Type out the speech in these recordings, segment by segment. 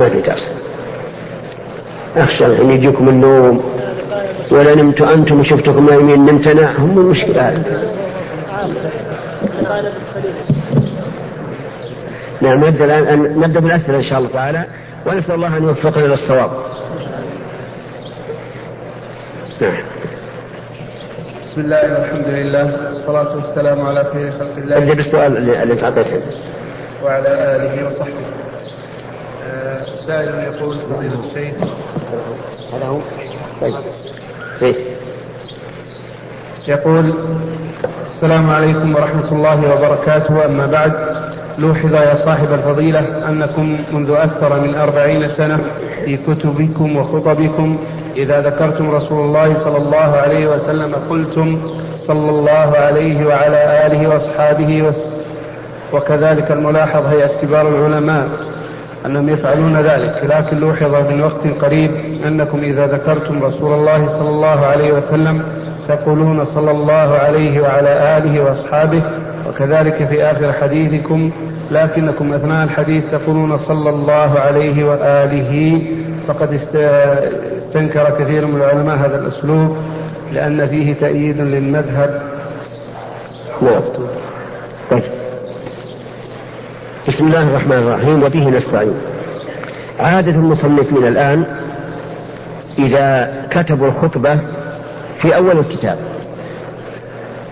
ما في درس أخشى أن يجيكم النوم. ولا نمت أنتم وشفتكم نايمين. نمت أنا. هم المشكلة. هذه نعم نبدأ الآن نبدأ بالأسئلة إن شاء الله تعالى. ونسأل الله أن يوفقنا إلى الصواب نعم. بسم الله والحمد لله. والصلاة والسلام على خير خلق الله. أبدأ بالسؤال اللي تعطيته وعلى آله وصحبه. سائل يقول فضيلة الشيخ هذا هو. طيب. زين يقول السلام عليكم ورحمة الله وبركاته. أما بعد لوحظ يا صاحب الفضيلة أنكم منذ أكثر من أربعين سنة في كتبكم وخطبكم. إذا ذكرتم رسول الله صلى الله عليه وسلم قلتم صلى الله عليه وعلى آله وأصحابه وكذلك الملاحظ هيئة كبار العلماء. أنهم يفعلون ذلك لكن لوحظ من وقت قريب أنكم إذا ذكرتم رسول الله صلى الله عليه وسلم تقولون صلى الله عليه وعلى آله وأصحابه وكذلك في آخر حديثكم لكنكم أثناء الحديث تقولون صلى الله عليه وآله. فقد استنكر كثير من العلماء هذا الأسلوب لأن فيه تأييد للمذهب. نعم طيب. بسم الله الرحمن الرحيم وبه نستعين. عادة المصنفين الآن إذا كتبوا الخطبة في أول الكتاب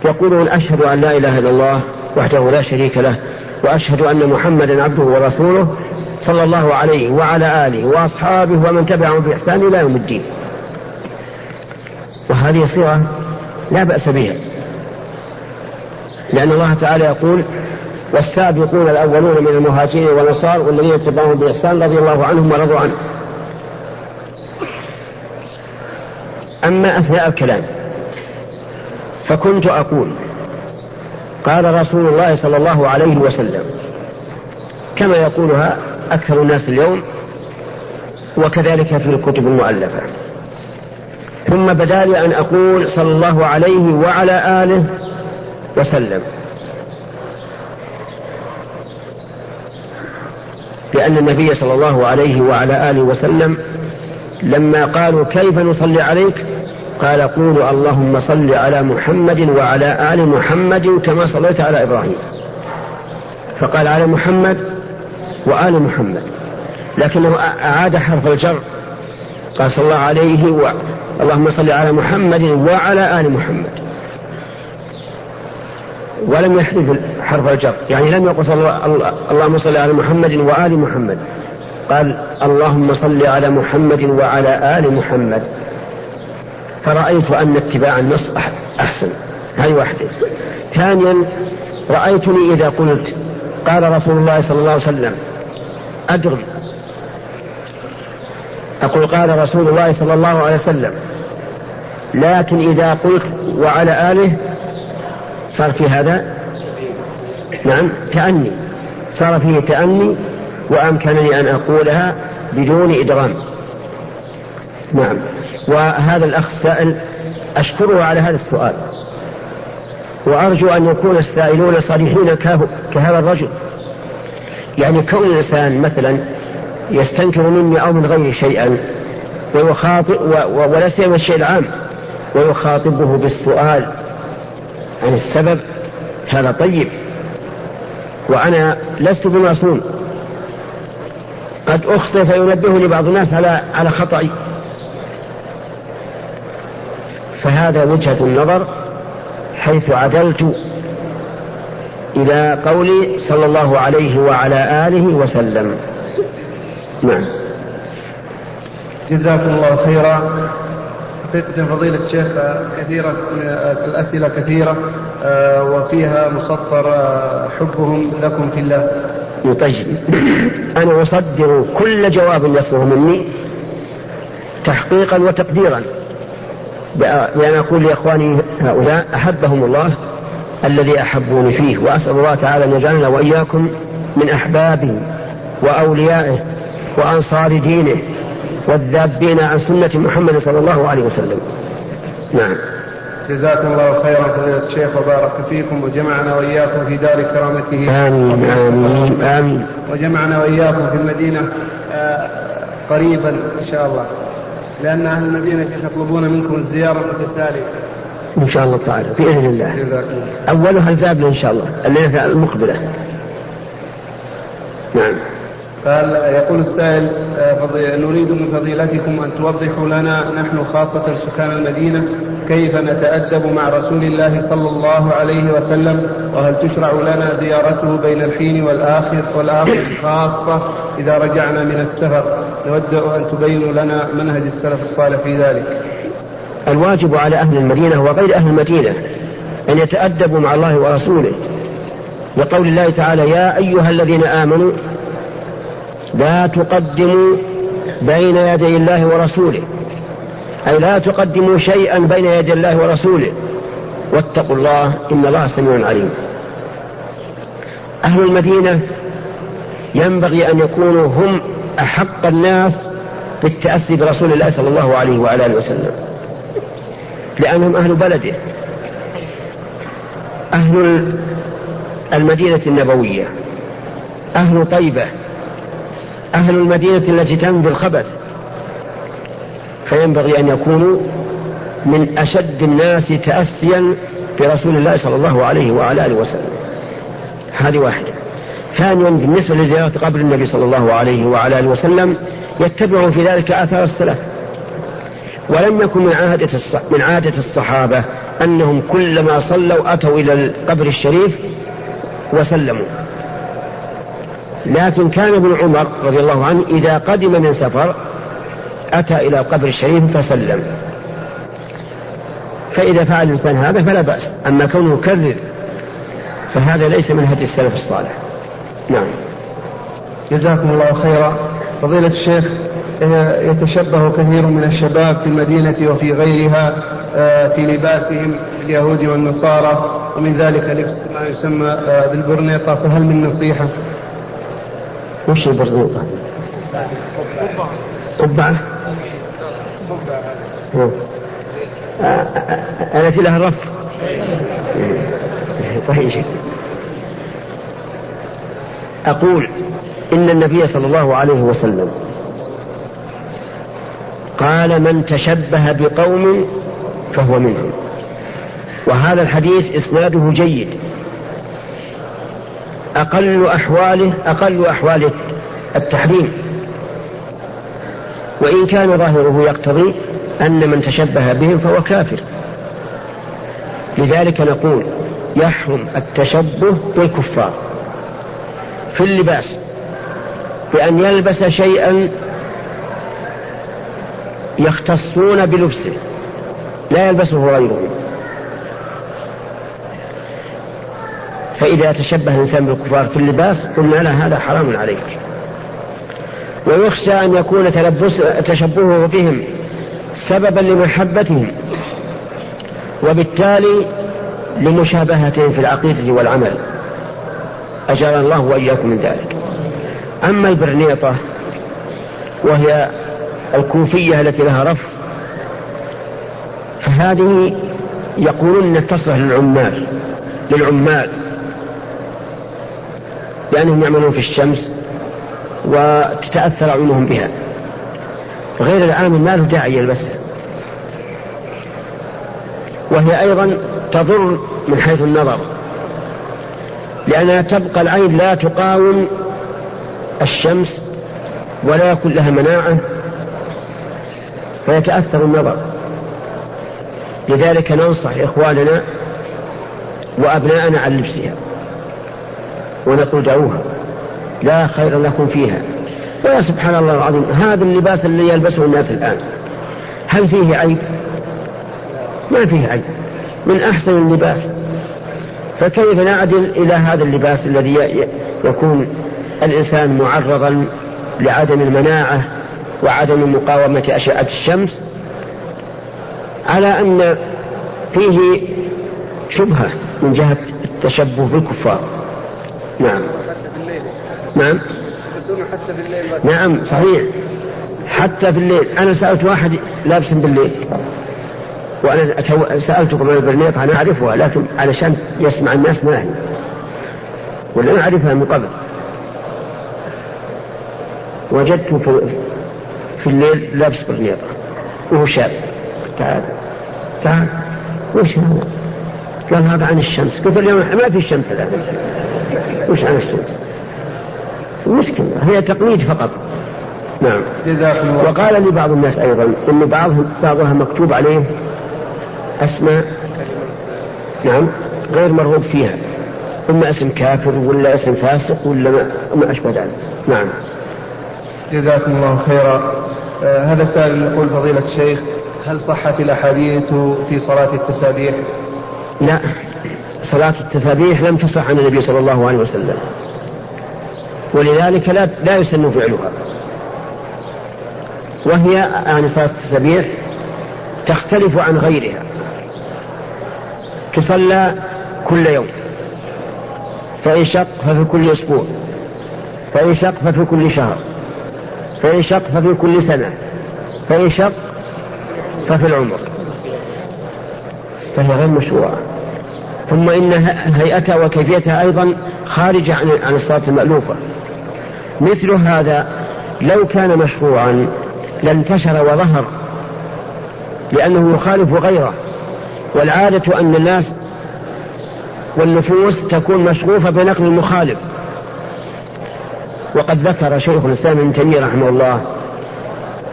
يقولون أشهد أن لا إله إلا الله وحده لا شريك له وأشهد أن محمدا عبده ورسوله صلى الله عليه وعلى آله وأصحابه ومن تبعهم بإحسان إلى يوم الدين. وهذه صيغة لا بأس بها لأن الله تعالى يقول والسابقون الأولون من المهاجرين والأنصار والذين اتبعوهم بإحسان رضي الله عنهم ورضوا عنه. أما أثناء الكلام فكنت أقول قال رسول الله صلى الله عليه وسلم كما يقولها أكثر الناس اليوم وكذلك في الكتب المؤلفة. ثم بدأ لي أن أقول صلى الله عليه وعلى آله وسلم لأن النبي صلى الله عليه وعلى آله وسلم لما قالوا كيف نصلي عليك؟ قال قولوا اللهم صل على محمد وعلى آل محمد كما صليت على إبراهيم. فقال على محمد وآل محمد. لكنه أعاد حرف الجر. قال صلى الله عليه و... اللهم صل على محمد وعلى آل محمد. ولم يحذف حرف الجر. يعني لم يقل. اللهم صل على محمد وآل محمد. قال اللهم صل على محمد وعلى آل محمد. فرأيت أن اتباع النص أحسن. هذه واحدة. ثانيا رأيتني إذا قلت قال رسول الله صلى الله عليه وسلم أدرم أقول قال رسول الله صلى الله عليه وسلم لكن إذا قلت وعلى آله صار في هذا؟ نعم تأني. صار فيه تأني وأمكنني أن أقولها بدون إدغام. نعم. وهذا الأخ السائل أشكره على هذا السؤال. وأرجو أن يكون السائلون صريحين كهذا الرجل. يعني كون الإنسان مثلا يستنكر مني أو من غيري شيئا ويخاطب ولا سيما الشيء العام ويخاطبه بالسؤال عن السبب هذا طيب. وأنا لست بمعصوم. قد أخطئ فينبهني بعض الناس على على خطأي. فهذا وجهة النظر حيث عدلت إلى قولي صلى الله عليه وعلى آله وسلم. نعم. جزاكم الله خيرا. حقيقة فضيلة الشيخ كثيرة الأسئلة كثيرة آه، وفيها مسطر آه، حبهم لكم في الله. طيب. أنا أصدر كل جواب يصدر مني تحقيقا وتقديرا. بأن أقول لإخواني هؤلاء أحبهم الله الذي أحبوني فيه وأسأل الله تعالى أن يجعلنا وإياكم من أحبابه وأوليائه وأنصار دينه. والذابين عن سنة محمد صلى الله عليه وسلم. نعم. جزاكم الله خيرا فضيلة الشيخ وبارك فيكم وجمعنا وإياكم في دار كرامته. آمين آمين آمين. وجمعنا وإياكم في المدينة آه، قريبا إن شاء الله. لأن أهل المدينة يطلبون منكم الزيارة المتتالية إن شاء الله تعالى بإذن الله. أولها الزابلة إن شاء الله الليلة المقبلة. نعم. قال يقول السائل آه، نريد من فضيلتكم أن توضحوا لنا نحن خاصة سكان المدينة كيف نتأدب مع رسول الله صلى الله عليه وسلم وهل تشرع لنا زيارته بين الحين والآخر والآخر خاصة إذا رجعنا من السفر؟ نود أن تبينوا لنا منهج السلف الصالح في ذلك. الواجب على أهل المدينة وغير أهل المدينة أن يتأدبوا مع الله ورسوله. لقول الله تعالى يا أيها الذين آمنوا لا تقدموا بين يدي الله ورسوله. أي لا تقدموا شيئا بين يدي الله ورسوله. واتقوا الله إن الله سميع عليم. أهل المدينة ينبغي أن يكونوا هم أحق الناس بالتأسي برسول الله صلى الله عليه وعلى آله وسلم. لأنهم أهل بلده. أهل المدينة النبوية. أهل طيبة. أهل المدينة التي تنفي الخبث. فينبغي أن يكونوا من أشد الناس تأسيا برسول الله صلى الله عليه وعلى آله وسلم. هذه واحدة. ثانيا بالنسبة لزيارة قبر النبي صلى الله عليه وعلى آله وسلم يتبع في ذلك آثار السلف. ولم يكن من عادة من عادة الصحابة أنهم كلما صلوا أتوا إلى القبر الشريف وسلموا. لكن كان ابن عمر رضي الله عنه إذا قدم من سفر أتى إلى القبر الشريف فسلم. فإذا فعل الإنسان هذا فلا بأس أما كونه يكرر فهذا ليس من هدي السلف الصالح. نعم. جزاكم الله خيرا. فضيلة الشيخ يتشبه كثير من الشباب في المدينة وفي غيرها آه، في لباسهم اليهود والنصارى ومن ذلك لبس ما يسمى آه، بالبرنيطة فهل من نصيحة؟ وش البرنيطة؟ قبعة. التي لها الرف طيب. أقول إن النبي صلى الله عليه وسلم قال من تشبه بقوم فهو منهم. وهذا الحديث إسناده جيد. أقل أحواله أقل أحوال التحريم وإن كان ظاهره يقتضي أن من تشبه بهم فهو كافر. لذلك نقول يحرم التشبه بالكفار في اللباس بأن يلبس شيئا يختصون بلبسه لا يلبسه غيرهم فإذا تشبه الإنسان بالكفار في اللباس قلنا له هذا حرام عليك. ويخشى أن يكون تلبس تشبهه بهم سببا لمحبتهم وبالتالي لمشابهتهم في العقيدة والعمل. أجرنا الله وإياكم من ذلك. أما البرنيطة وهي الكوفية التي لها رف فهذه يقولون تصلح للعمال للعمال. لأنهم يعملون في الشمس وتتأثر عيونهم بها. غير العامل ما له داعي يلبسها. وهي أيضا تضر من حيث النظر لأنها تبقى العين لا تقاوم الشمس ولا يكون لها مناعة فيتأثر النظر. لذلك ننصح إخواننا وأبناءنا عن لبسها. ونقول دعوها لا خير لكم فيها. ويا سبحان الله العظيم هذا اللباس اللي يلبسه الناس الآن هل فيه عيب؟ ما فيه عيب. من أحسن اللباس. فكيف نعدل إلى هذا اللباس الذي يكون الإنسان معرضا لعدم المناعة وعدم مقاومة أشعة الشمس؟ على أن فيه شبهة من جهة التشبه بالكفار. نعم. نعم. حتى بالليل نعم صحيح. حتى في الليل. أنا سألت واحد لابس بالليل. وأنا سألتكم عن البرنيط أنا أعرفها لكن علشان يسمع الناس ما هي ولا أنا أعرفها من قبل. وجدته في, في الليل لابس برنيطة. وهو شاب. تعال. تعال. وش هذا؟ قال هذا عن الشمس. قلت اليوم ما في الشمس الآن. وش عن الشمس؟ مشكلة هي تقليد فقط. نعم. وقال لي بعض الناس أيضا أن بعضهم بعضها مكتوب عليه أسماء نعم غير مرغوب فيها. إما اسم كافر ولا اسم فاسق ولا ما أشبه ذلك. نعم. جزاكم الله خيرا. آه هذا سائل يقول فضيلة الشيخ هل صحت الأحاديث في صلاة التسابيح؟ لا. صلاة التسابيح لم تصح عن النبي صلى الله عليه وسلم. ولذلك لا لا يسن فعلها. وهي يعني صلاة التسابيح تختلف عن غيرها. تصلى كل يوم. فإن شق ففي كل أسبوع. فإن شق ففي كل شهر. فإن شق ففي كل سنة. فإن شق ففي العمر. فهي غير مشروعة. ثم إن هيئتها وكيفيتها أيضا خارجة عن عن الصلاة المألوفة. مثل هذا لو كان مشروعا لانتشر وظهر لأنه يخالف غيره والعادة أن الناس والنفوس تكون مشغوفة بنقل المخالف. وقد ذكر شيخ الإسلام ابن تيمية رحمه الله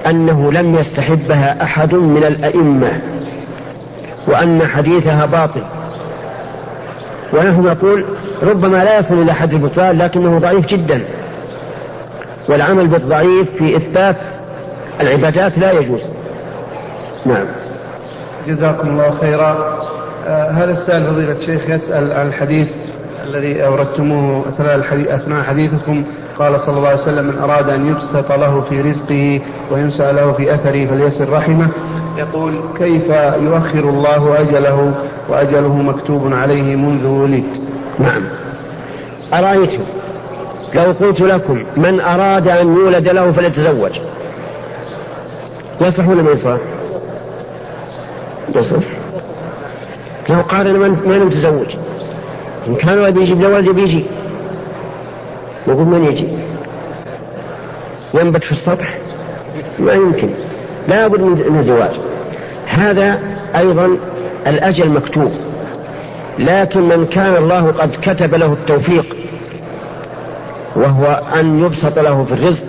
أنه لم يستحبها أحد من الأئمة. وأن حديثها باطل. ونحن نقول ربما لا يصل إلى حد البطلان لكنه ضعيف جدا. والعمل بالضعيف في إثبات العبادات لا يجوز. نعم. جزاكم الله خيرا. آه هذا السائل فضيلة الشيخ يسأل عن الحديث الذي أوردتموه أثناء, الحديث أثناء حديثكم. قال صلى الله عليه وسلم من أراد أن يبسط له في رزقه وينسى له في أثره فليسر رحمه. يقول كيف يؤخر الله أجله وأجله مكتوب عليه منذ ولد؟ نعم. أرأيتم؟ لو قلت لكم من أراد أن يولد له فليتزوج. يصح ولا ما يصح؟ يصح لو قارن من من متزوج إن كان يبي يجيب له ولد بيجي يقول من يجي؟ ينبت في السطح؟ ما يمكن. لا بد من الزواج. هذا أيضا الأجل مكتوب. لكن من كان الله قد كتب له التوفيق وهو أن يبسط له في الرزق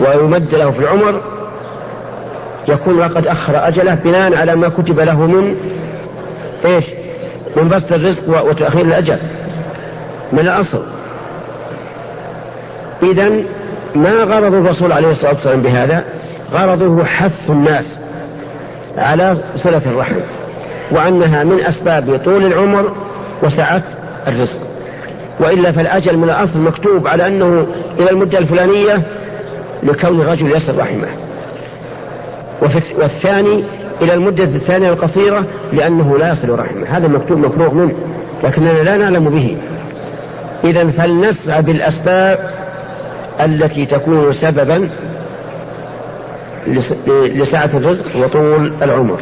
ويمد له في العمر يكون قد أخر أجله بناء على ما كتب له من إيش؟ من بسط الرزق وتأخير الأجل. من الأصل. إذا ما غرض الرسول عليه الصلاة والسلام بهذا؟ غرضه حث الناس على صلة الرحم وأنها من أسباب طول العمر وسعة الرزق. وإلا فالأجل من الأصل مكتوب على أنه إلى المدة الفلانية لكون الرجل يصل رحمه. والثاني إلى المدة الثانية القصيرة لأنه لا يصل رحمه. هذا مكتوب مفروغ منه لكننا لا نعلم به. إذا فلنسعى بالأسباب التي تكون سببا لسعة الرزق وطول العمر.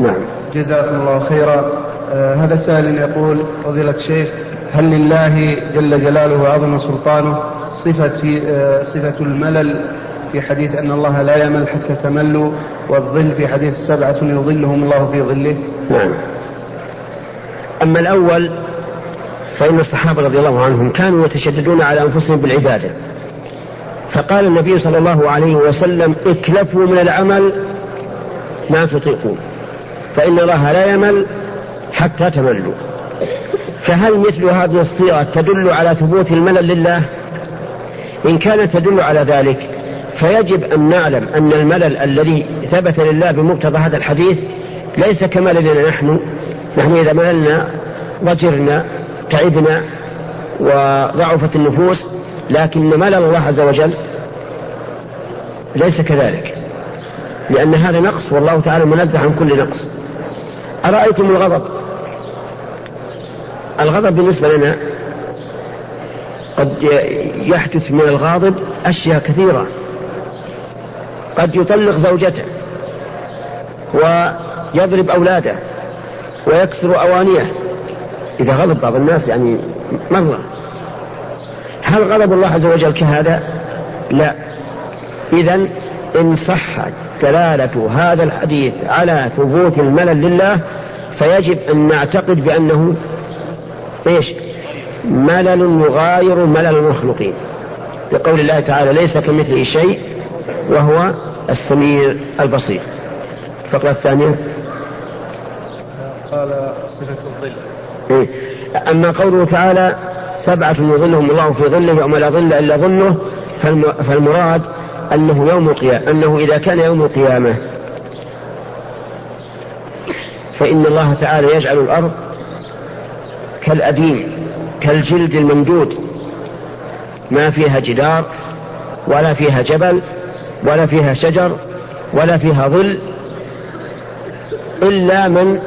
نعم. جزاكم الله خيرا. آه هذا سائل يقول فضيلة الشيخ هل لله جل جلاله وعظم سلطانه؟ صفة في آه صفة الملل في حديث أن الله لا يمل حتى تملوا والظل في حديث سبعة يظلهم الله في ظله. نعم. أما الأول فإن الصحابة رضي الله عنهم كانوا يتشددون على أنفسهم بالعبادة. فقال النبي صلى الله عليه وسلم اكلفوا من العمل ما تطيقون فإن الله لا يمل حتى تملوا. فهل مثل هذه الصيغة تدل على ثبوت الملل لله؟ إن كانت تدل على ذلك فيجب أن نعلم أن الملل الذي ثبت لله بمقتضى هذا الحديث ليس كمللنا نحن. نحن إذا مللنا ضجرنا تعبنا وضعفت النفوس لكن ملل الله عز وجل ليس كذلك. لأن هذا نقص والله تعالى منزه عن كل نقص. أرأيتم الغضب؟ الغضب بالنسبة لنا قد يحدث من الغاضب أشياء كثيرة. قد يطلق زوجته ويضرب أولاده ويكسر أوانيه. إذا غضب بعض الناس يعني مرة. هل غضب الله عز وجل كهذا؟ لا. إذا إن صحت دلالة هذا الحديث على ثبوت الملل لله فيجب أن نعتقد بأنه إيش؟ ملل يغاير ملل المخلوقين. لقول الله تعالى ليس كمثله شيء وهو السميع البصير. الفقرة الثانية. قال صفة الظل. إيه؟ أما قوله تعالى سبعة يظلهم الله في ظله يوم لا ظل إلا ظله فالمراد أنه يوم القيامة أنه إذا كان يوم القيامة. فإن الله تعالى يجعل الأرض كالأديم كالجلد الممدود. ما فيها جدار ولا فيها جبل ولا فيها شجر ولا فيها ظل إلا من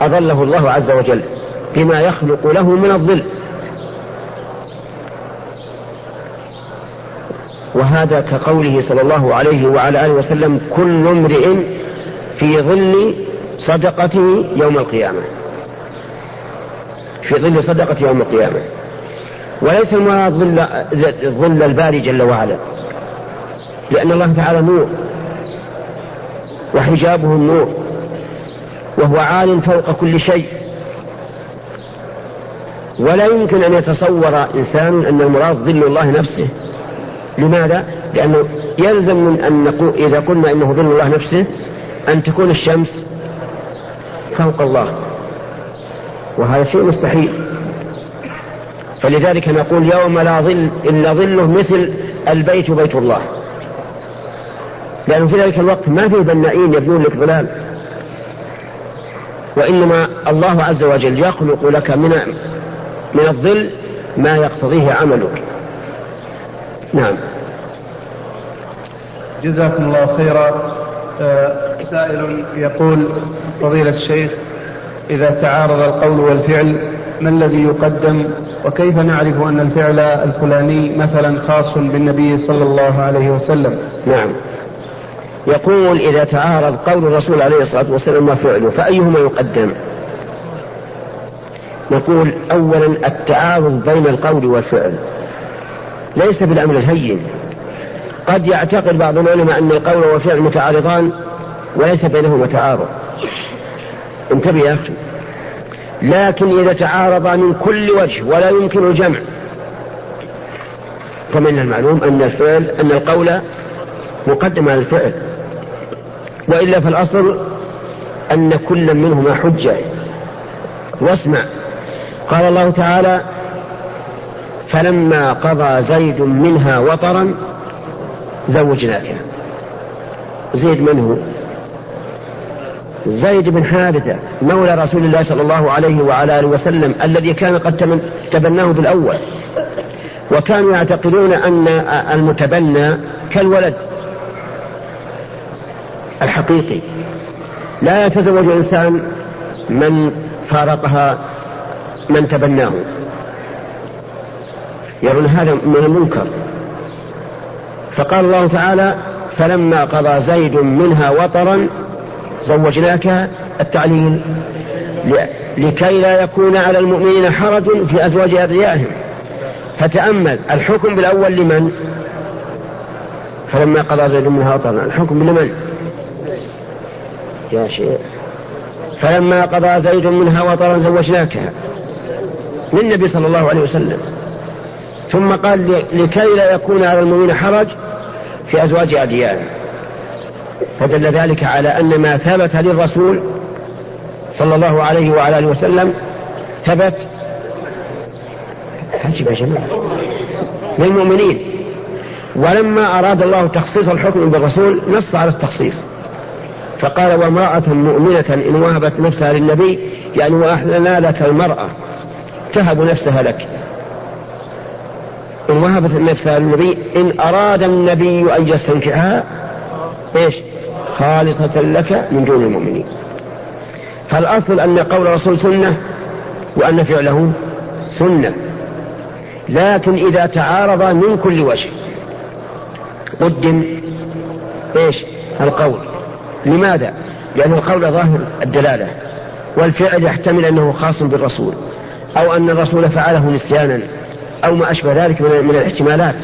أظله الله عز وجل بما يخلق له من الظل. وهذا كقوله صلى الله عليه وعلى آله وسلم كل امرئ في ظل صدقته يوم القيامة. في ظل صدقة يوم القيامة. وليس المراد ظل, ظل الباري جل وعلا. لأن الله تعالى نور. وحجابه النور. وهو عال فوق كل شيء. ولا يمكن أن يتصور إنسان أن المراد ظل الله نفسه. لماذا؟ لأنه يلزم من أن نقول إذا قلنا إنه ظل الله نفسه أن تكون الشمس فوق الله. وهذا شيء مستحيل. فلذلك نقول يوم لا ظل إلا ظله مثل البيت بيت الله. لأنه في ذلك الوقت ما في بنائين يبنون لك ظلال. وإنما الله عز وجل يخلق لك من من الظل ما يقتضيه عملك. نعم. جزاكم الله خيرا. آه، سائل يقول فضيلة الشيخ إذا تعارض القول والفعل ما الذي يقدم؟ وكيف نعرف أن الفعل الفلاني مثلا خاص بالنبي صلى الله عليه وسلم؟ نعم. يقول إذا تعارض قول الرسول عليه الصلاة والسلام وفعله فأيهما يقدم؟ نقول أولا التعارض بين القول والفعل. ليس بالأمر الهين. قد يعتقد بعض العلماء أن القول والفعل متعارضان وليس بينهما تعارض. انتبه يا أخي. لكن إذا تعارضا من كل وجه ولا يمكن الجمع فمن المعلوم أن الفعل أن القول مقدم على الفعل. وإلا فالأصل أن كل منهما حجة. واسمع. قال الله تعالى فلما قضى زيد منها وطرا زوجناك زيد من هو؟ زيد بن حارثة مولى رسول الله صلى الله عليه وعلى آله وسلم الذي كان قد تبناه بالأول. وكانوا يعتقدون أن المتبنى كالولد الحقيقي. لا يتزوج إنسان من فارقها من تبناه. يرون هذا من المنكر. فقال الله تعالى فلما قضى زيد منها وطرا زوجناك التعليل لكي لا يكون على المؤمنين حرج في أزواج أدعيائهم فتأمل الحكم بالأول لمن؟ فلما قضى زيد منها وطرا الحكم لمن؟ يا شيخ. فلما قضى زيد منها وطرا زوجناكها للنبي صلى الله عليه وسلم؟ ثم قال لكي لا يكون على المؤمنين حرج في أزواج أديان. فدل ذلك على أن ما ثبت للرسول صلى الله عليه وعلى آله وسلم ثبت. عجب يا جماعة. للمؤمنين. ولما أراد الله تخصيص الحكم بالرسول نص على التخصيص. فقال وامرأة مؤمنة إن وهبت نفسها للنبي يعني وأحلنا لك المرأة تهب نفسها لك. إن وهبت نفسها للنبي إن أراد النبي أن يستنكحها إيش؟ خالصة لك من دون المؤمنين. فالأصل أن قول الرسول سنة وأن فعله سنة. لكن إذا تعارض من كل وجه قدم إيش؟ القول. لماذا؟ لأن القول ظاهر الدلالة والفعل يحتمل أنه خاص بالرسول أو أن الرسول فعله نسيانا. أو ما أشبه ذلك من, الاحتمالات.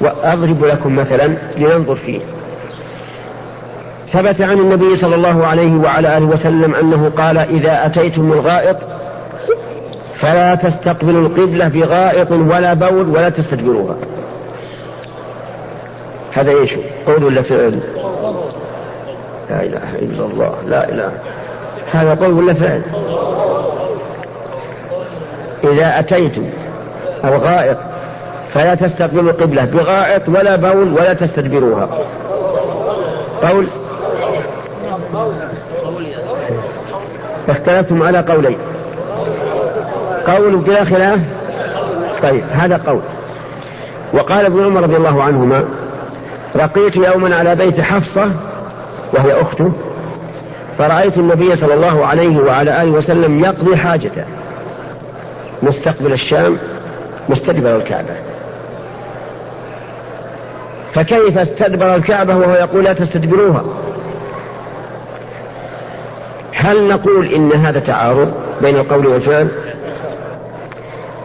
وأضرب لكم مثلا لننظر فيه. ثبت عن النبي صلى الله عليه وعلى آله وسلم أنه قال إذا أتيتم الغائط فلا تستقبلوا القبلة بغائط ولا بول ولا تستدبروها. هذا إيش؟ قول ولا فعل؟ لا إله إلا الله لا إله. هذا قول ولا فعل؟ إذا اتيتم الغائط فلا تستقبلوا القبلة بغائط ولا بول ولا تستدبروها. قول. اختلفتم على قولين. قول بلا خلاف. طيب هذا قول. وقال ابن عمر رضي الله عنهما رقيت يوما على بيت حفصة وهي أخته فرأيت النبي صلى الله عليه وعلى آله وسلم يقضي حاجته. مستقبل الشام مستدبر الكعبة. فكيف استدبر الكعبة وهو يقول لا تستدبروها؟ هل نقول إن هذا تعارض بين القول والفعل؟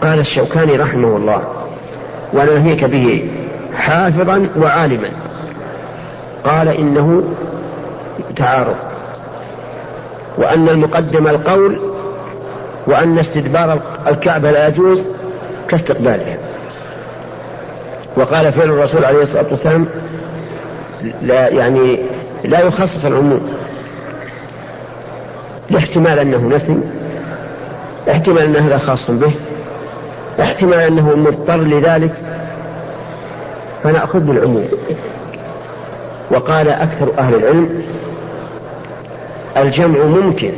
قال الشوكاني رحمه الله وناهيك به حافظا وعالما. قال إنه تعارض. وأن المقدم القول وأن استدبار الكعبة لا يجوز كاستقبالها. وقال فعل الرسول عليه الصلاة والسلام لا يعني لا يخصص العموم. لاحتمال أنه نسي احتمال أن هذا خاص به احتمال أنه مضطر لذلك فنأخذ بالعموم. وقال أكثر أهل العلم الجمع ممكن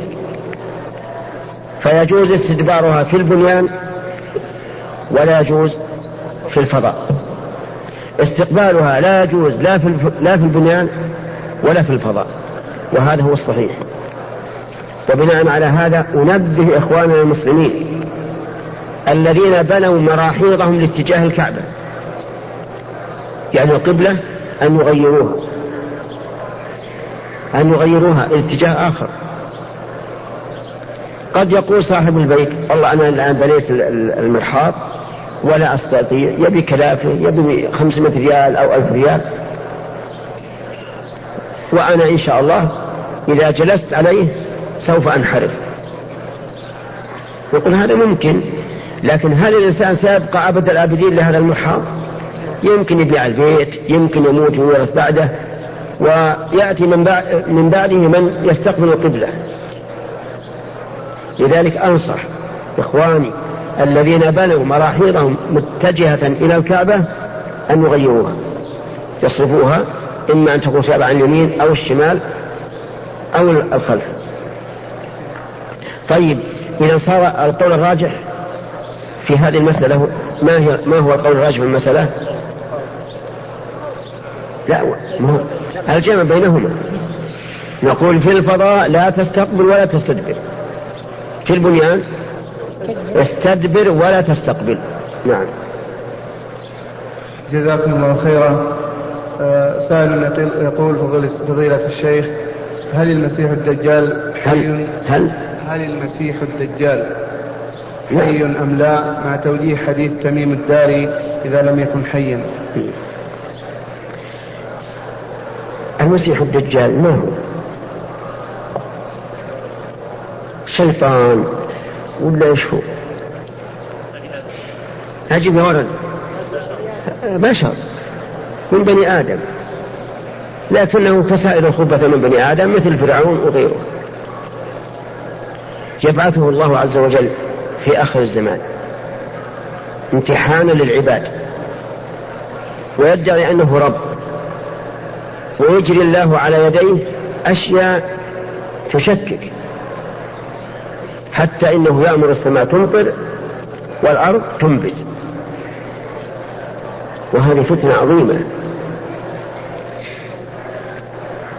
فيجوز استدبارها في البنيان ولا يجوز في الفضاء. استقبالها لا يجوز لا في لا في البنيان ولا في الفضاء وهذا هو الصحيح. وبناء على هذا أنبه إخواننا المسلمين الذين بنوا مراحيضهم لاتجاه الكعبة. يعني القبلة أن يغيروها أن يغيروها اتجاه آخر. قد يقول صاحب البيت والله أنا الآن بنيت المرحاض ولا أستطيع يبي كلافة يبي خمسمائة ريال أو ألف ريال. وأنا إن شاء الله إذا جلست عليه سوف أنحرف. يقول هذا ممكن لكن هل الإنسان سيبقى أبد الآبدين لهذا المرحاض؟ يمكن يبيع البيت يمكن يموت ويورث بعده ويأتي من, من بعده من يستقبل القبلة. لذلك أنصح إخواني الذين بنوا مراحيضهم متجهة إلى الكعبة أن يغيروها يصرفوها إما أن تكون عن اليمين أو الشمال أو الخلف. طيب إذا صار القول الراجح في هذه المسألة ما هي ما هو القول الراجح في المسألة؟ لا ما هو الجمع بينهما. نقول في الفضاء لا تستقبل ولا تستدبر. في البنيان استدبر ولا تستقبل. نعم. جزاكم الله خيرا. آه، سائل يقول فضيلة الشيخ هل المسيح الدجال حي؟ هل؟ هل, هل المسيح الدجال حي أم لا؟ مع توجيه حديث تميم الداري إذا لم يكن حيا. المسيح الدجال ما هو؟ شيطان ولا إيش هو عجب يا ولد. بشر من بني آدم. لكنه كسائر الخبث من بني آدم مثل فرعون وغيره. يبعثه الله عز وجل في آخر الزمان. امتحانا للعباد. ويدعي أنه رب. ويجري الله على يديه أشياء تشكك. حتى إنه يأمر السماء تمطر والأرض تنبت. وهذه فتنة عظيمة.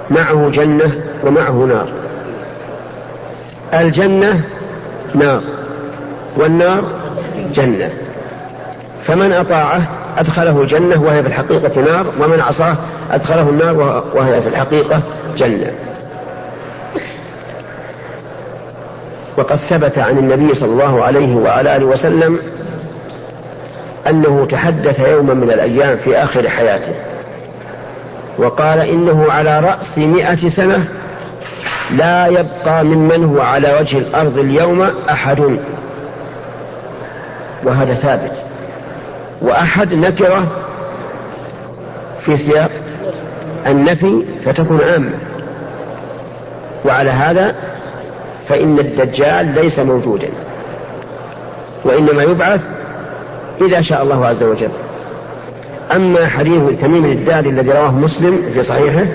معه جنة ومعه نار. الجنة نار والنار جنة. فمن أطاعه أدخله الجنة وهي في الحقيقة نار ومن عصاه أدخله النار وهي في الحقيقة جنة. وقد ثبت عن النبي صلى الله عليه وعلى آله وسلم أنه تحدث يوما من الأيام في آخر حياته وقال إنه على رأس مئة سنة لا يبقى ممن هو على وجه الأرض اليوم أحد. وهذا ثابت. وأحد نكرة في سياق النفي فتكون عامة. وعلى هذا فإن الدجال ليس موجودا. وإنما يبعث إذا شاء الله عز وجل. أما حديث تميم الداري الذي رواه مسلم في صحيحه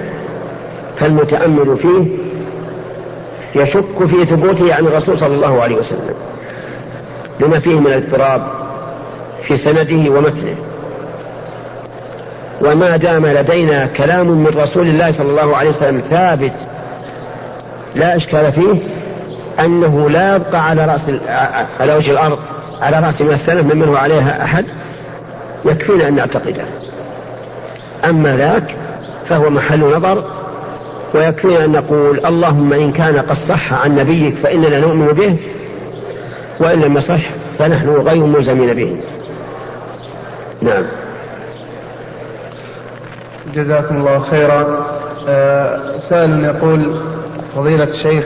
فالمتأمل فيه يشك في ثبوته عن الرسول صلى الله عليه وسلم لما فيه من الاضطراب في سنده ومتنه. وما دام لدينا كلام من رسول الله صلى الله عليه وسلم ثابت لا إشكال فيه أنه لا يبقى على رأس على وجه الأرض على رأس من السنة ممن هو عليها أحد يكفينا أن نعتقده. أما ذاك فهو محل نظر ويكفينا أن نقول اللهم إن كان قد صح عن نبيك فإننا نؤمن به وإن لم يصح فنحن غير ملزمين به. نعم. جزاكم الله خيرا. آه، سائل يقول فضيلة الشيخ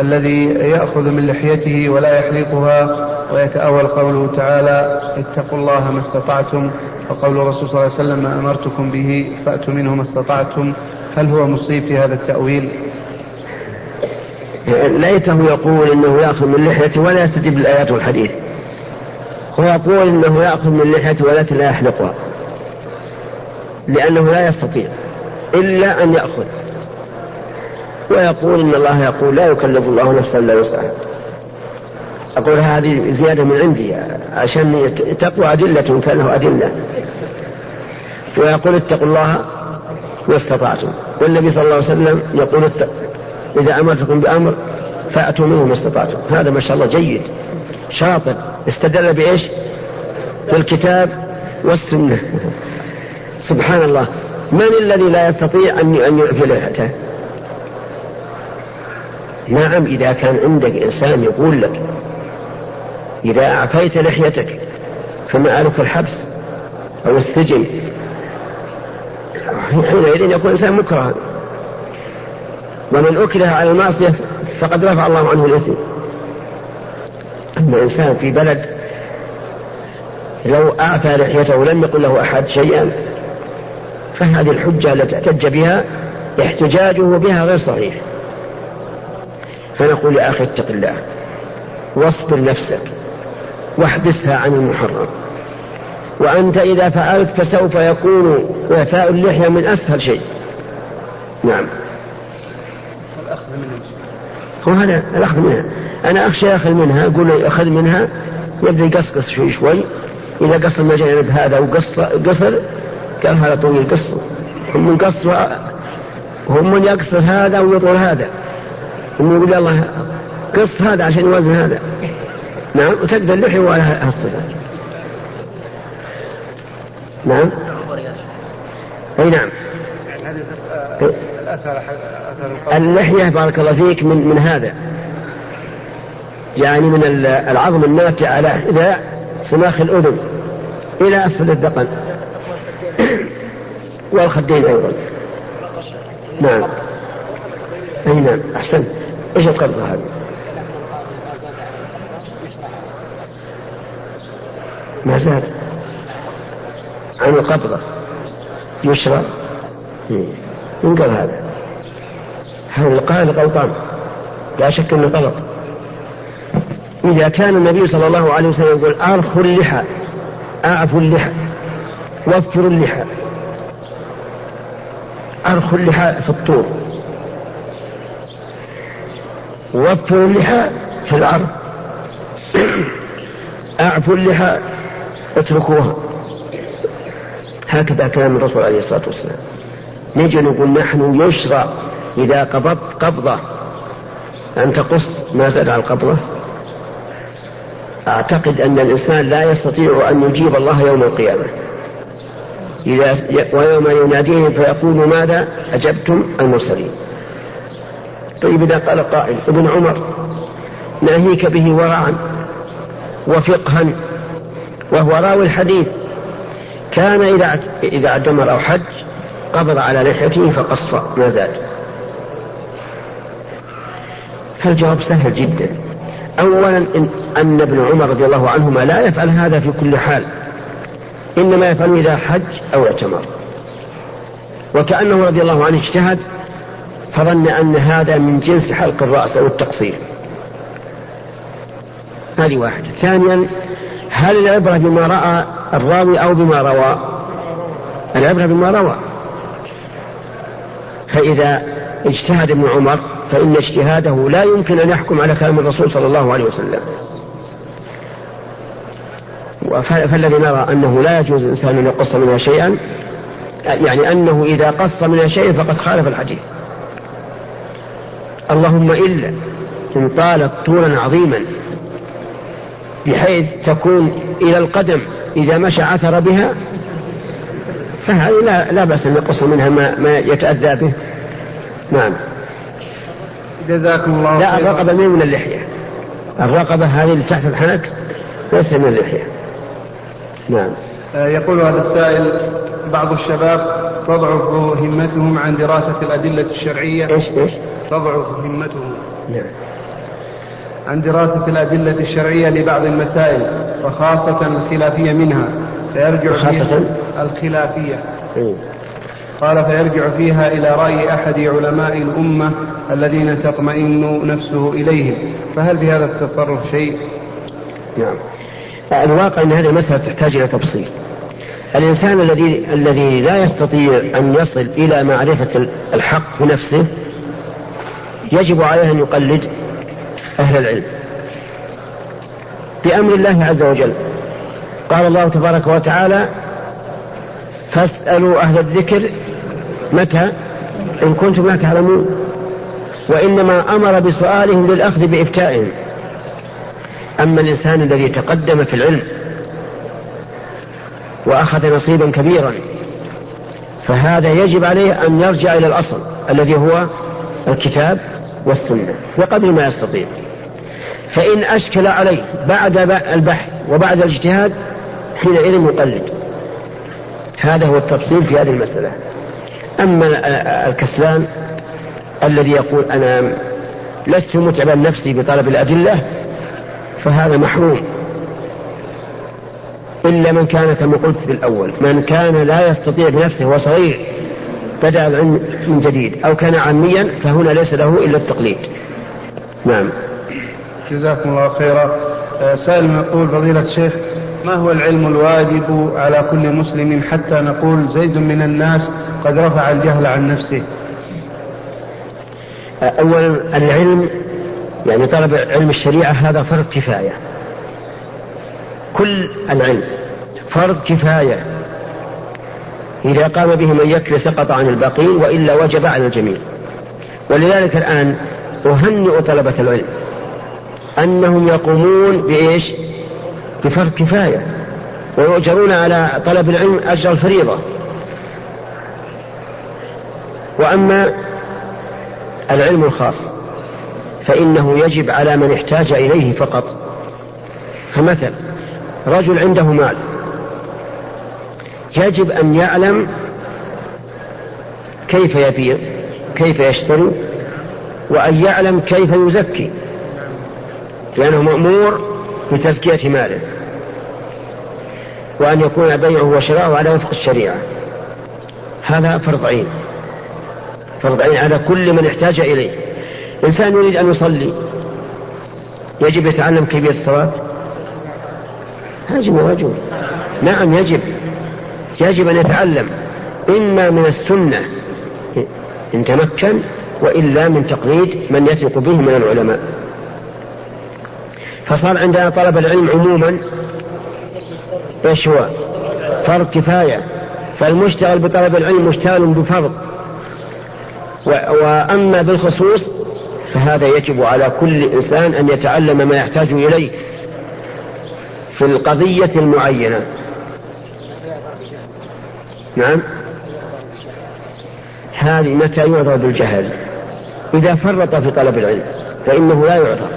الذي يأخذ من لحيته ولا يحلقها ويتأول قوله تعالى اتقوا الله ما استطعتم. وقول الرسول صلى الله عليه وسلم ما أمرتكم به فأتوا منه ما استطعتم. هل هو مصيب في هذا التأويل؟ ليته يقول إنه يأخذ من لحيته ولا يستجيب للآيات والحديث. هو يقول إنه يأخذ من لحيته ولكن لا يحلقها لأنه لا يستطيع إلا أن يأخذ. ويقول إن الله يقول لا يكلف الله نفسا إلا وسعها. أقول هذه زيادة من عندي عشان تقوى أدلة كان له أدلة. ويقول اتقوا الله ما استطعتم. والنبي صلى الله عليه وسلم يقول إذا أمرتكم بأمر فأتوا منه ما استطعتم. هذا ما شاء الله جيد شاطر. استدل بإيش؟ بالكتاب والسنة. سبحان الله. من الذي لا يستطيع أن أن يعفي لحيته نعم إذا كان عندك إنسان يقول لك إذا أعفيت لحيتك فمآلك الحبس أو السجن. حينئذ يكون الإنسان مكرها ومن أكره على المعصية فقد رفع الله عنه الإثم. أما إنسان في بلد لو أعفى لحيته لم يقل له أحد شيئا فهذه الحجة التي احتج بها احتجاجه بها غير صحيح. فنقول يا أخي اتق الله واصبر نفسك واحبسها عن المحرم. وأنت إذا فعلت فسوف يكون إعفاء اللحية من أسهل شيء. نعم. الأخذ منها. هو هذا الأخذ منها. أنا أخشى يأخذ منها أقول أخذ منها يبدأ يقصقص شوي شوي. إذا قصر من جانب هذا وقصر قصر قال هذا طويل قصر هم من قصر هم من يقصر هذا ويطول هذا. هم يقول الله قص هذا عشان يوازن هذا. نعم وتقدر اللحية وعلى هالصفة. نعم. أي نعم. اللحية بارك الله فيك من من هذا. يعني من العظم الناتج على حذاء سماخ الأذن إلى أسفل الذقن والخدين أيضا. نعم. أي نعم. أحسن إيش القبضة هذه؟ ما زاد عن القبضة. يشرى. ينقل هذا؟ هذا القائل غلطان؟ لا شك إنه غلط. إذا كان النبي صلى الله عليه وسلم يقول ارخوا اللحى. اعفوا اللحى. وفروا اللحى. ارخوا اللحى في الطور. وفروا اللحى في العرض اعفوا اللحى اتركوها. هكذا كلام الرسول عليه الصلاة والسلام. نجي نقول نحن يشرع إذا قبضت قبضة. أن تقص ما زاد على القبضة. أعتقد أن الإنسان لا يستطيع أن يجيب الله يوم القيامة. إذا ويوم يناديهم فيقول ماذا؟ أجبتم المرسلين. طيب إذا قال قائل ابن عمر ناهيك به ورعا وفقها وهو راوي الحديث. كان إذا إذا اعتمر أو حج قبض على لحيته فقص ما زاد. فالجواب سهل جدا. أولا إن أن ابن عمر رضي الله عنهما لا يفعل هذا في كل حال. إنما يفعل إذا حج أو اعتمر. وكأنه رضي الله عنه اجتهد فظن أن هذا من جنس حلق الرأس أو التقصير. هذه واحدة. ثانيا هل العبرة بما رأى الراوي أو بما روى؟ العبرة بما روى. فإذا اجتهد ابن عمر فإن اجتهاده لا يمكن أن يحكم على كلام الرسول صلى الله عليه وسلم. فالذي نرى أنه لا يجوز الإنسان أن يقص منها شيئا يعني أنه إذا قص منها شيئا فقد خالف الحديث. اللهم إلا إن طالت طولا عظيما بحيث تكون إلى القدم إذا مشى عثر بها فهذه لا, لا بأس أن يقص منها ما, ما يتأذى به. نعم. جزاكم الله لا الرقبة من من اللحية. الرقبة هذه اللي تحت الحنك ليس من اللحية. نعم. آه، يقول هذا السائل بعض الشباب تضعف همتهم عن دراسة الأدلة الشرعية. إيش إيش؟ تضعف همتهم. نعم. عن دراسة الأدلة الشرعية لبعض المسائل وخاصة الخلافية منها. فيرجع خاصة فيها الخلافية. إيه. قال فيرجع فيها إلى رأي أحد علماء الأمة الذين تطمئن نفسه إليهم. فهل في هذا التصرف شيء؟ نعم. الواقع أن هذه المسألة تحتاج إلى تفصيل. الإنسان الذي الذي لا يستطيع أن يصل إلى معرفة الحق بنفسه يجب عليه أن يقلد أهل العلم. بأمر الله عز وجل. قال الله تبارك وتعالى فاسألوا أهل الذكر متى؟ إن كنتم لا تعلمون. وإنما أمر بسؤالهم للأخذ بإفتائهم. أما الإنسان الذي تقدم في العلم وأخذ نصيبا كبيرا. فهذا يجب عليه أن يرجع إلى الأصل الذي هو الكتاب والسنة بقدر ما يستطيع. فإن أشكل عليه بعد البحث وبعد الاجتهاد حينئذ يقلد هذا هو التفصيل في هذه المسألة. أما الكسلان الذي يقول أنا لست متعبا نفسي بطلب الأدلة فهذا محروم. إلا من كان كما قلت في الأول من كان لا يستطيع بنفسه وهو صغير بدأ العلم من جديد أو كان عاميا فهنا ليس له إلا التقليد. نعم. جزاكم الله خيرا. آه، سائل يقول فضيلة الشيخ ما هو العلم الواجب على كل مسلم حتى نقول زيد من الناس قد رفع الجهل عن نفسه؟ أولا العلم يعني طلب علم الشريعة هذا فرض كفاية. كل العلم. فرض كفاية. إذا قام به من يكفي سقط عن الباقين وإلا وجب على الجميع. ولذلك الآن أهنئ طلبة العلم أنهم يقومون بإيش؟ بفرض كفاية. ويؤجرون على طلب العلم أجر الفريضة. وأما العلم الخاص فإنه يجب على من احتاج إليه فقط. فمثل رجل عنده مال. يجب أن يعلم كيف يبيع كيف يشتري وأن يعلم كيف يزكي لأنه مأمور بتزكية ماله. وأن يكون بيعه وشراؤه على وفق الشريعة. هذا فرض عين. فرض عين على كل من احتاج إليه. إنسان يريد أن يصلي يجب يتعلم كيفية الصلاة يجب واجب نعم يجب. يجب أن يتعلم. إما من السنة إن تمكن وإلا من تقليد من يثق به من العلماء. فصار عندنا طلب العلم عموما. إيش هو؟ فرض كفاية. فالمشتغل بطلب العلم مشتغل بفرض. وأما بالخصوص فهذا يجب على كل إنسان أن يتعلم ما يحتاج إليه. في القضية المعينة. نعم. هذه متى يعذر بالجهل؟ إذا فرط في طلب العلم فإنه لا يعذر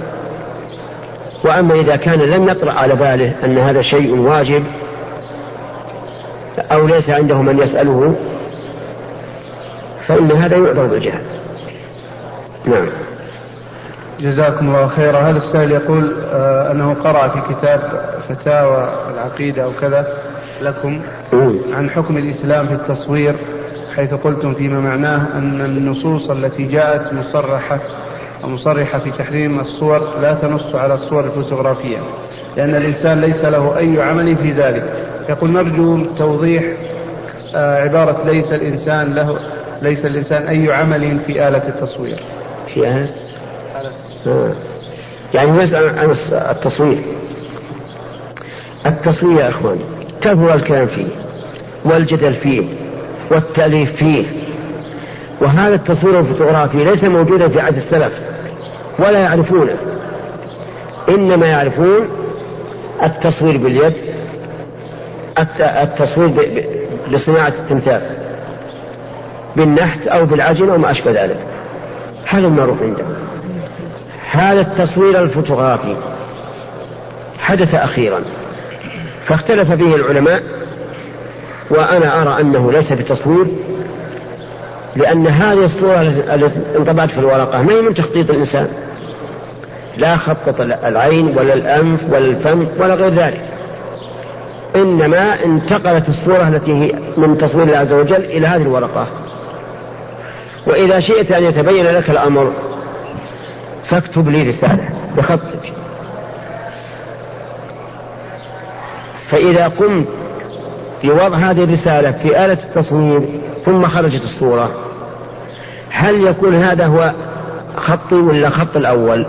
وأما إذا كان لم يطرأ على باله أن هذا شيء واجب أو ليس عنده من يسأله فإن هذا يعذر بالجهل. نعم. جزاكم الله خيرا. هذا السائل يقول آه أنه قرأ في كتاب فتاوى العقيدة أو كذا لكم عن حكم الإسلام في التصوير حيث قلتم فيما معناه أن النصوص التي جاءت مصرحة ومصرحة في تحريم الصور لا تنص على الصور الفوتوغرافية لأن الإنسان ليس له أي عمل في ذلك. يقول نرجو توضيح آه عبارة ليس الإنسان له ليس الإنسان أي عمل في آلة التصوير. في آلة. يعني يسأل عن التصوير. التصوير يا إخواني كثر الكلام فيه؟ والجدل فيه والتأليف فيه. وهذا التصوير الفوتوغرافي ليس موجودا في عهد السلف ولا يعرفونه. إنما يعرفون التصوير باليد التصوير بصناعة التمثال. بالنحت أو بالعجن أو ما أشبه ذلك. هذا المعروف عندهم؟ هذا التصوير الفوتوغرافي. حدث أخيرا. فاختلف به العلماء وأنا أرى أنه ليس بتصوير لأن هذه الصورة التي انطبعت في الورقة ما هي من تخطيط الإنسان. لا خطط العين ولا الأنف ولا الفم ولا غير ذلك. إنما انتقلت الصورة التي هي من تصوير الله عز وجل إلى هذه الورقة. وإذا شئت أن يتبين لك الأمر فاكتب لي رسالة بخطك. فإذا قمت بوضع هذه الرسالة في آلة التصوير ثم خرجت الصورة هل يكون هذا هو خطي ولا خط الأول؟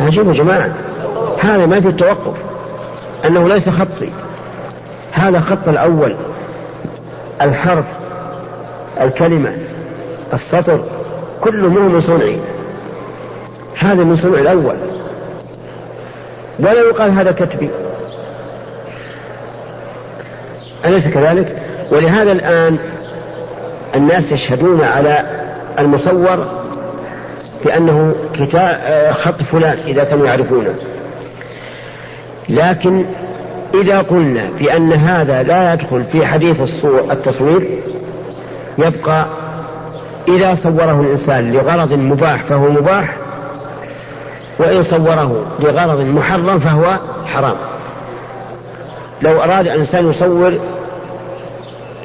عجيب يا جماعة. هذا ما في التوقف. أنه ليس خطي. هذا خط الأول. الحرف الكلمة السطر كله منه من صنعي. هذا من صنع الأول. ولا يقال هذا كتبي. أليس كذلك؟ ولهذا الآن الناس يشهدون على المصور بأنه كتاب آه، خط فلان إذا كانوا يعرفونه. لكن إذا قلنا بأن هذا لا يدخل في حديث التصوير يبقى إذا صوره الإنسان لغرض مباح فهو مباح وإن صوره لغرض محرم فهو حرام. لو أراد الإنسان يصور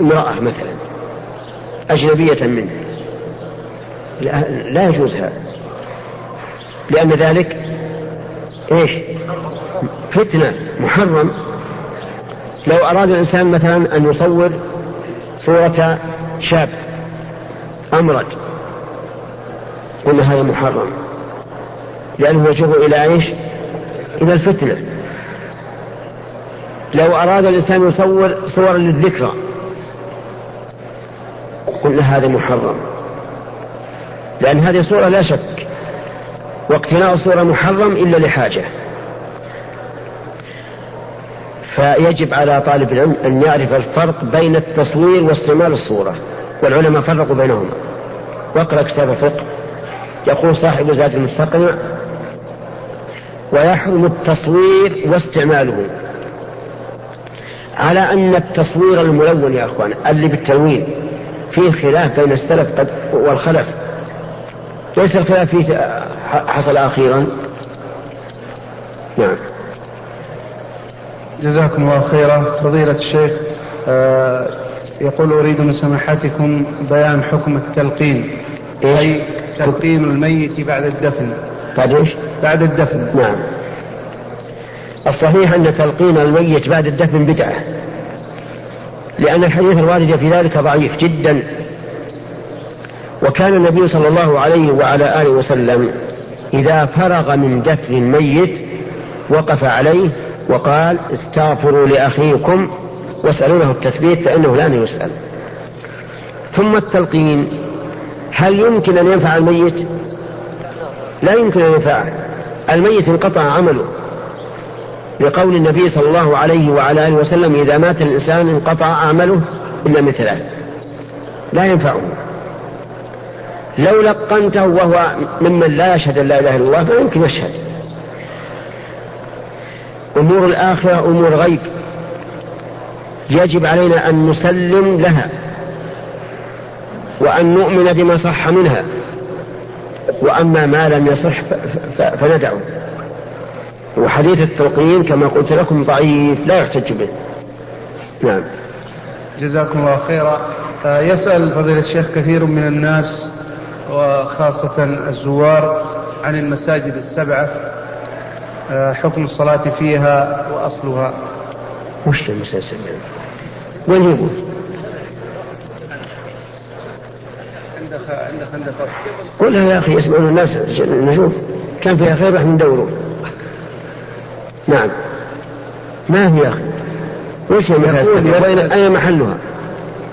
امرأة مثلا أجنبية منه لا, يجوز هذا. لأن ذلك إيش؟ فتنة محرم. لو أراد الإنسان مثلا أن يصور صورة شاب أمرد قلنا هذا محرم. لأنه يجر إلى إيش؟ إلى الفتنة. لو أراد الإنسان يصور صورا للذكرى قلنا هذا محرم. لأن هذه صورة لا شك واقتناء الصورة محرم إلا لحاجة. فيجب على طالب العلم أن يعرف الفرق بين التصوير واستعمال الصورة والعلماء فرقوا بينهما. واقرأ كتاب الفقه يقول صاحب زاد المستقنع ويحرم التصوير واستعماله. على أن التصوير الملون يا أخوان اللي بالتلوين فيه خلاف بين السلف والخلف. ليس الخلاف فيه حصل أخيرا؟ نعم. جزاكم الله خيرا. فضيلة الشيخ آه يقول أريد من سماحتكم بيان حكم التلقين. أي تلقين الميت بعد الدفن. بعد إيش؟ بعد الدفن. نعم. الصحيح أن تلقين الميت بعد الدفن بدعة. لأن الحديث الوارد في ذلك ضعيف جدا. وكان النبي صلى الله عليه وعلى آله وسلم إذا فرغ من دفن الميت وقف عليه وقال استغفروا لأخيكم واسألوا له التثبيت فإنه لن يسأل. ثم التلقين هل يمكن أن ينفع الميت؟ لا يمكن أن ينفعه الميت انقطع عمله. لقول النبي صلى الله عليه وعلى آله وسلم إذا مات الإنسان انقطع عمله إلا من ثلاث. لا ينفعه. لو لقنته وهو ممن لا يشهد لا إله إلا الله فيمكن يشهد. أمور الآخرة أمور غيب. يجب علينا أن نسلم لها وأن نؤمن بما صح منها. وأما ما لم يصح فندعه. وحديث التلقين كما قلت لكم ضعيف لا يحتج به. نعم. جزاكم الله خيرا. آه، يسأل فضيلة الشيخ كثير من الناس وخاصة الزوار عن المساجد السبعة. آه، حكم الصلاة فيها وأصلها. وش المساجد؟ السبعة وين قلها يا أخي يسمعون الناس نشوف. كان فيها خير راح ندوره نعم. ما هي يا أخي؟ وش هي وين أين محلها؟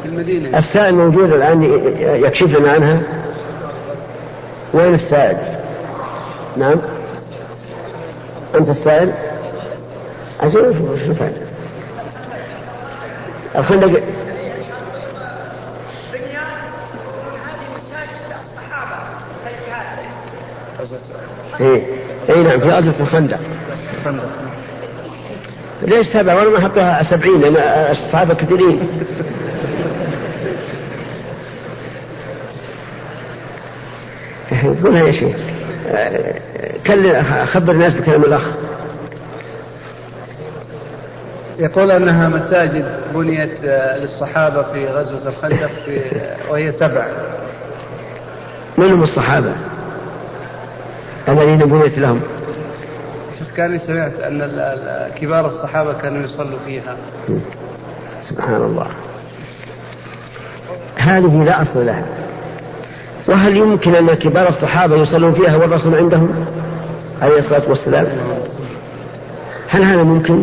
في المدينة. السائل موجود الآن يكشف لنا عنها. وين السائل؟ نعم. أنت السائل؟ عشان شو الفائدة الخندق إيه. اي نعم في غزوة الخندق. ليش سبعة؟ ولا ما حطوها سبعين لأن الصحابة كثيرين. قولها يا شيخ. كلم خبر الناس بكلام الأخ. يقول أنها مساجد بنيت للصحابة في غزوة الخندق في وهي سبع من هم الصحابة؟ الذين بنيت لهم. شيخ كان سمعت أن كبار الصحابة كانوا يصلوا فيها. سبحان الله. هذه لا أصل لها. وهل يمكن أن كبار الصحابة يصلون فيها والرسول عندهم عليه الصلاة والسلام؟ هل هذا ممكن؟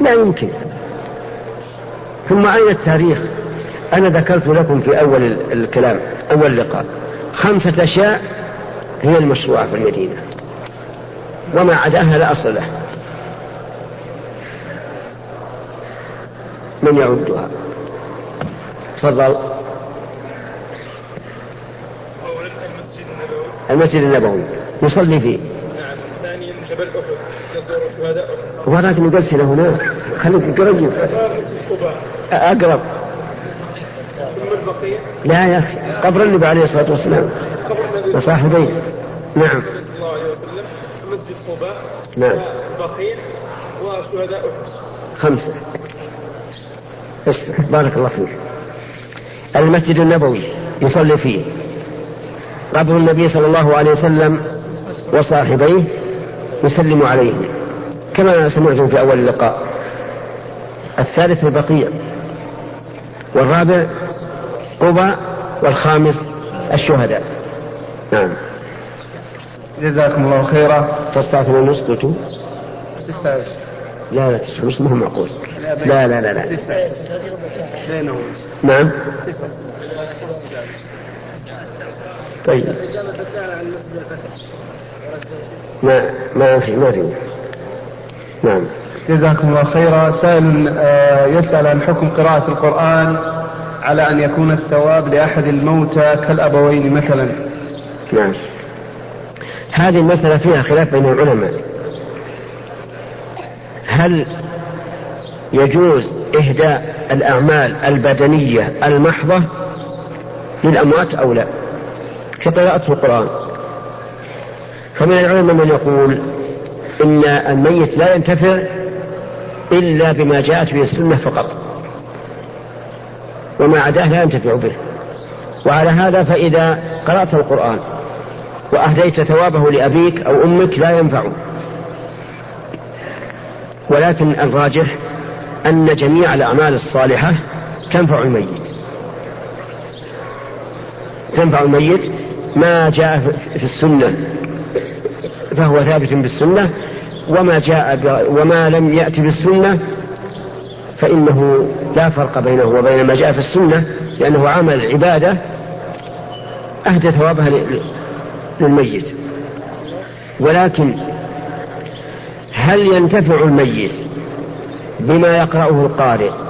لا يمكن. ثم أين التاريخ؟ أنا ذكرت لكم في أول الكلام أول لقاء. خمسة أشياء هي المشروعة في المدينة. وما عداها لا أصل له. من يعدها تفضل. المسجد النبوي. يصلي فيه. ثانيا جبل احد يزور شهداء احد هناك خليك قريب. أقرب. لا يا أخي. قبر النبي عليه الصلاة والسلام. وصاحبيه نعم. الله عليه وسلم مسجد قباء نعم. البقيع وشهداء خمسه اسمع بارك الله فيك. المسجد النبوي يصلي فيه. قبر النبي صلى الله عليه وسلم وصاحبيه يسلم عليهم كما سمعتم في أول اللقاء الثالث البقيع. والرابع قبى والخامس الشهداء. نعم. جزاكم الله خيرا. تسعة ونص قلت لا لا تسعة ونص ما هو معقول. لا لا لا لا بينهم. نعم. طيب. ما ما في ما في. نعم. جزاكم الله خيرا. سائل آه، يسأل عن حكم قراءة القرآن على أن يكون الثواب لأحد الموتى كالأبوين مثلا. نعم. هذه المسألة فيها خلاف بين العلماء. هل يجوز إهداء الأعمال البدنية المحضة للأموات أو لا؟ كقراءة القرآن. فمن العلماء من يقول إن الميت لا ينتفع إلا بما جاءت به السنة فقط. وما عداه لا ينتفع به. وعلى هذا فإذا قرأت القرآن وأهديت ثوابه لأبيك أو أمك لا ينفع ولكن الراجح أن جميع الأعمال الصالحة تنفع الميت. تنفع الميت ما جاء في السنة فهو ثابت بالسنة وما جاء وما لم يأتي بالسنة فإنه لا فرق بينه وبين ما جاء في السنة لأنه عمل عبادة أهدى ثوابها للميت ولكن هل ينتفع الميت بما يقرأه القارئ؟